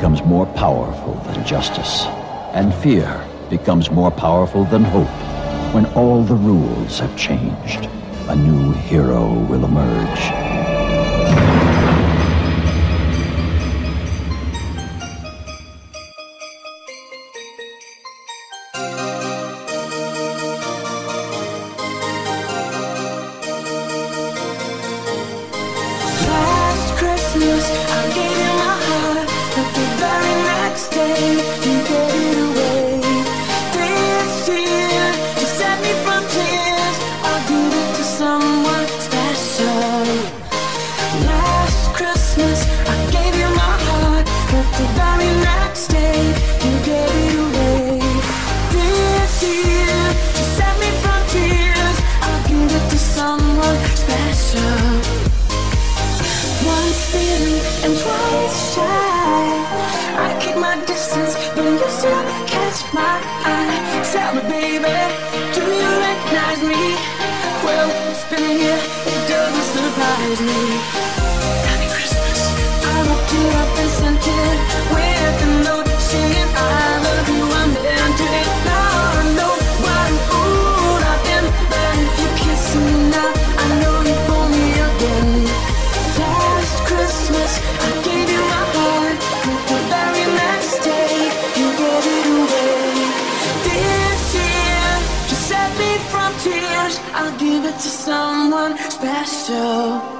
becomes more powerful than justice, and fear becomes more powerful than hope. When all the rules have changed, a new hero will emerge. 笑。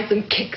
make them kick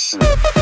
です。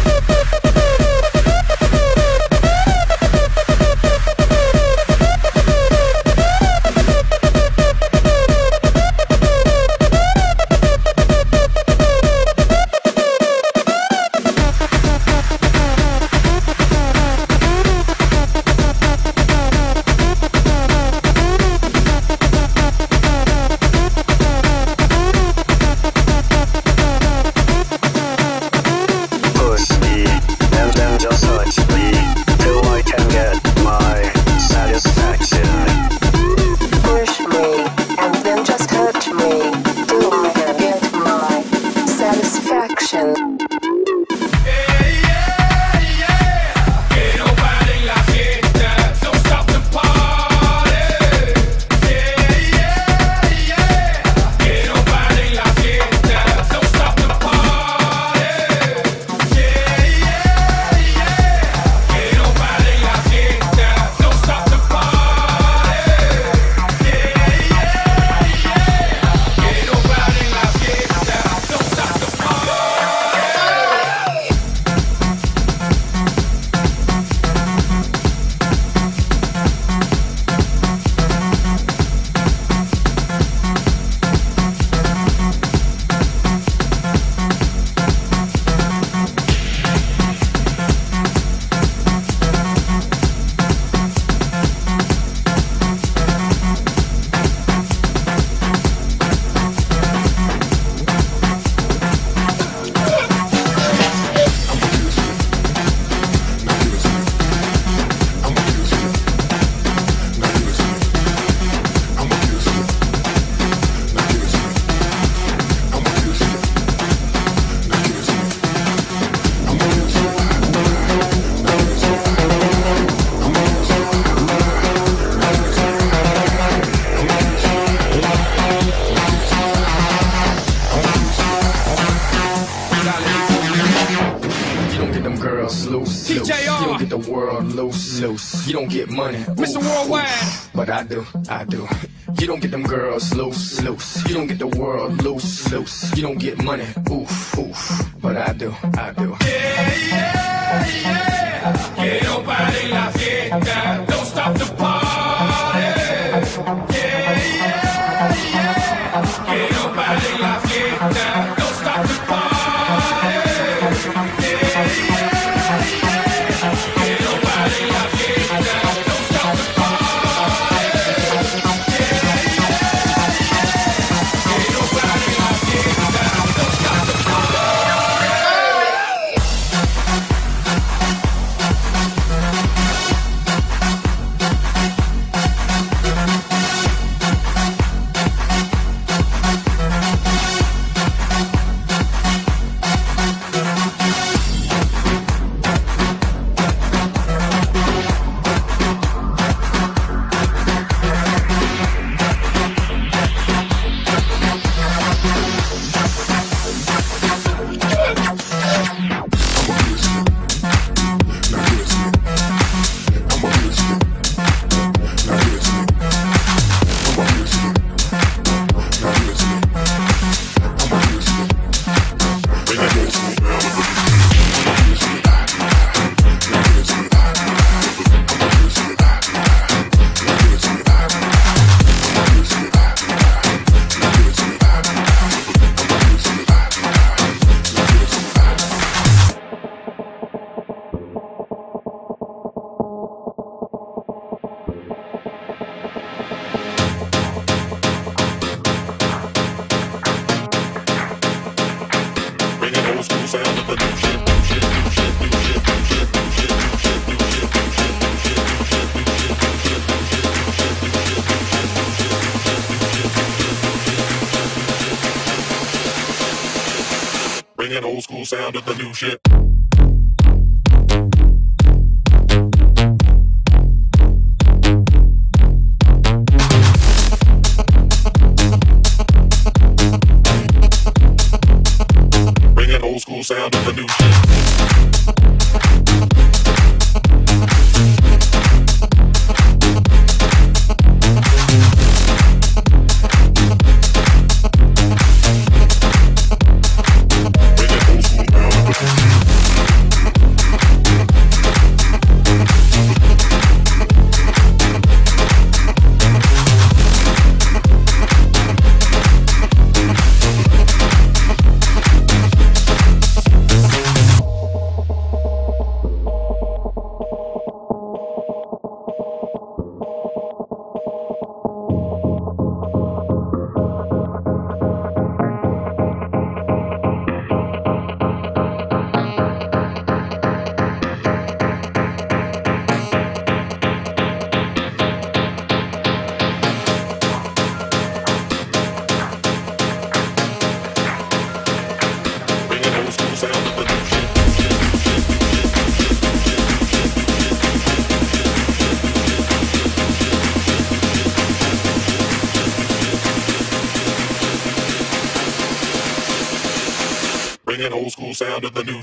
bilan of the new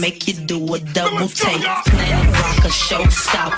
make you do a double take. Planet rocker, showstopper,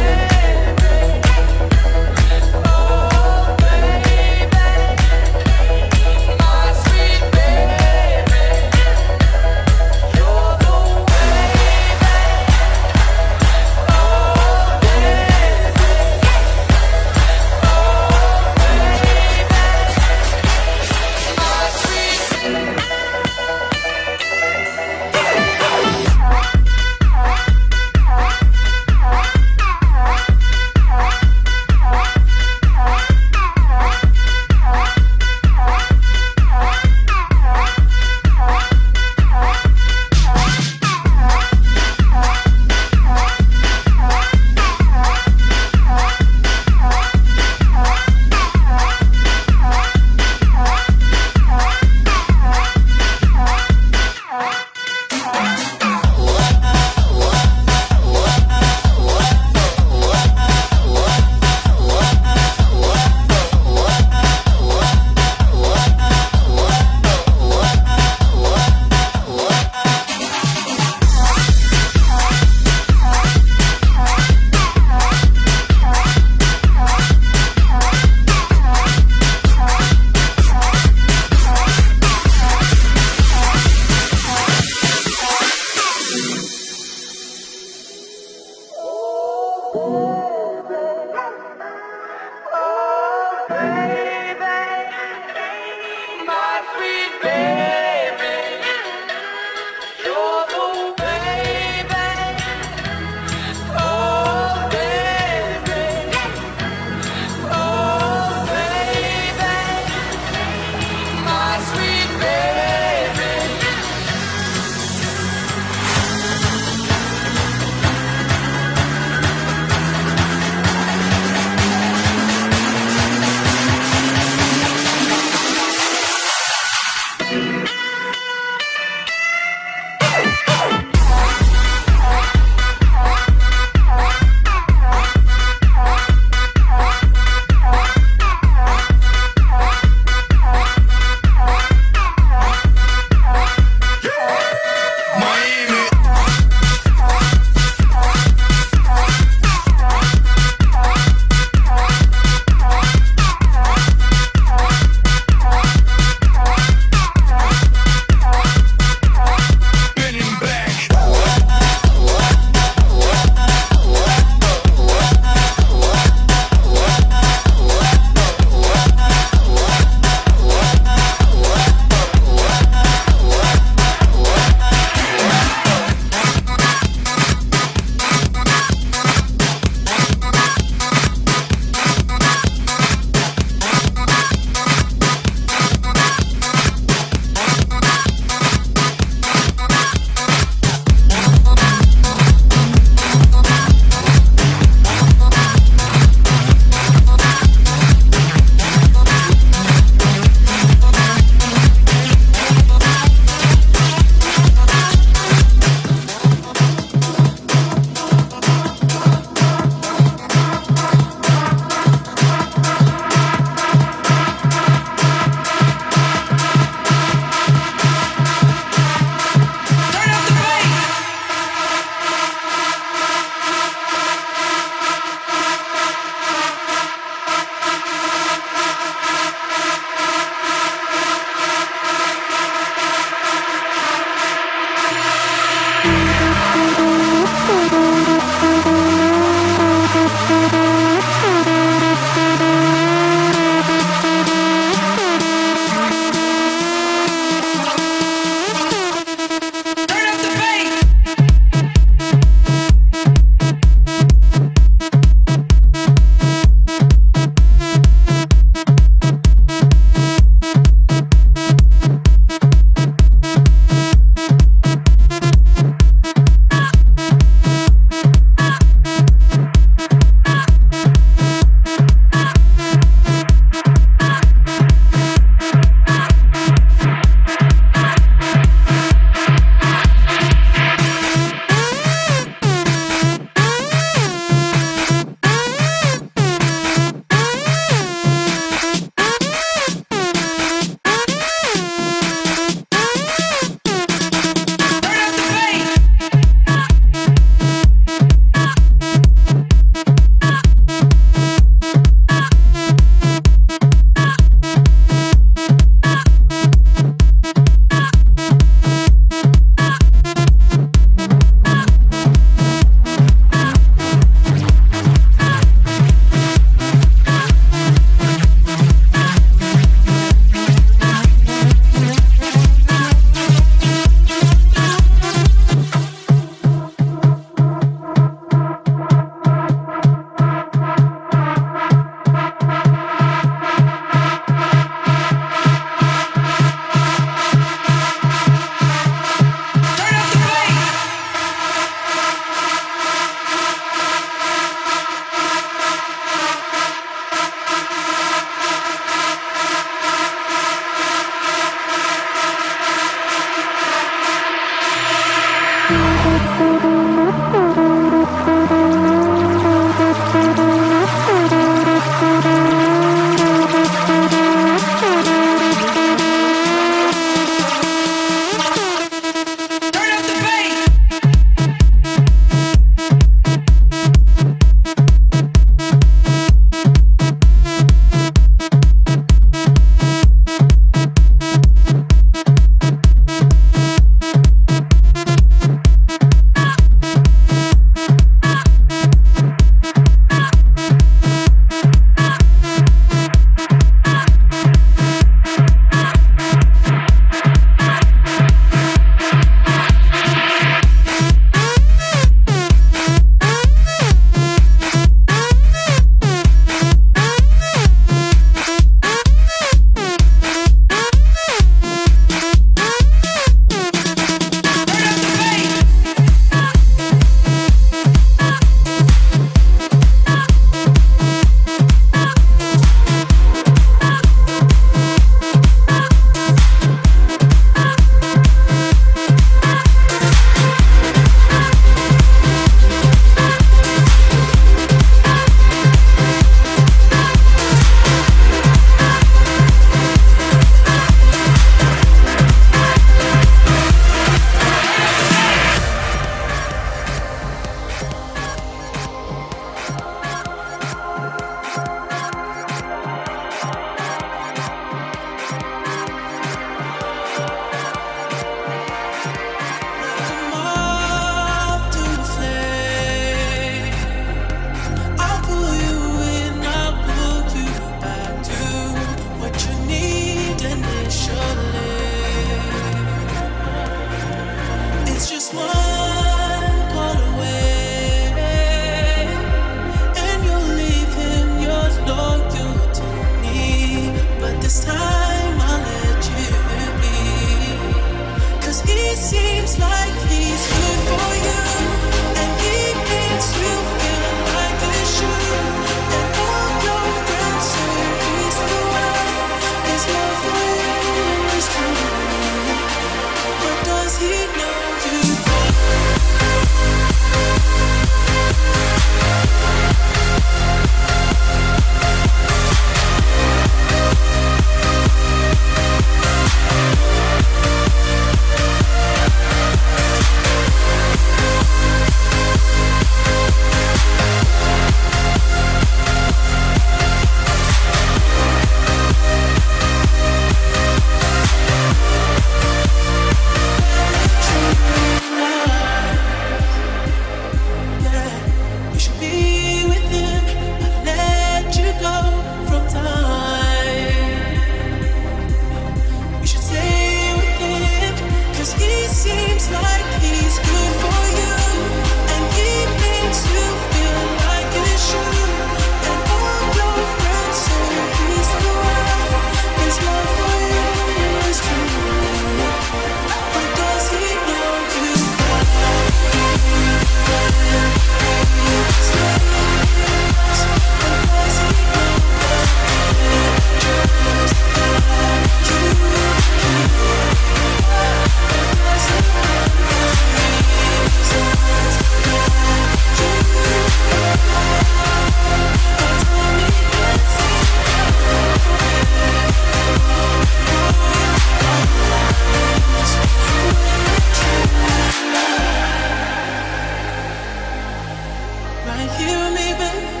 Hear me, babe.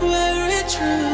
where it true.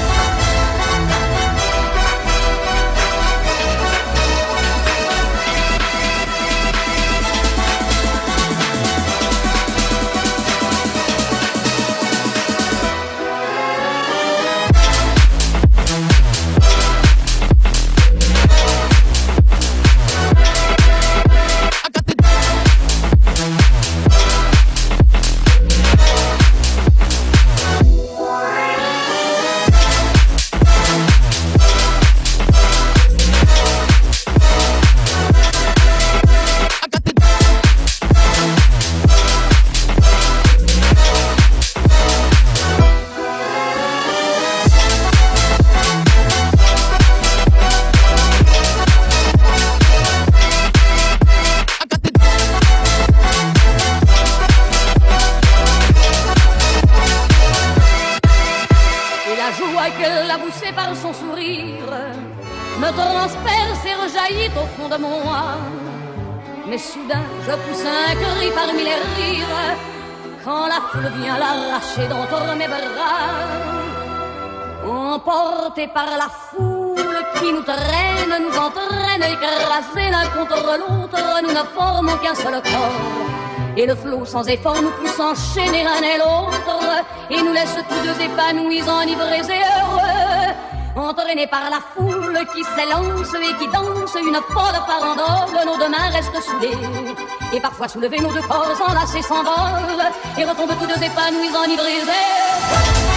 nous traîne, nous entraîne, écrasés l'un contre l'autre, nous ne formons qu'un seul corps. Et le flot sans effort nous pousse enchaîner l'un et l'autre, et nous laisse tous deux épanouis, enivrés et heureux. Entraînés par la foule qui s'élance et qui danse une folle farandole, nos deux mains restent soudées. Et parfois soulevés, nos deux corps enlacés s'envolent, et retombent tous deux épanouis, enivrés et heureux.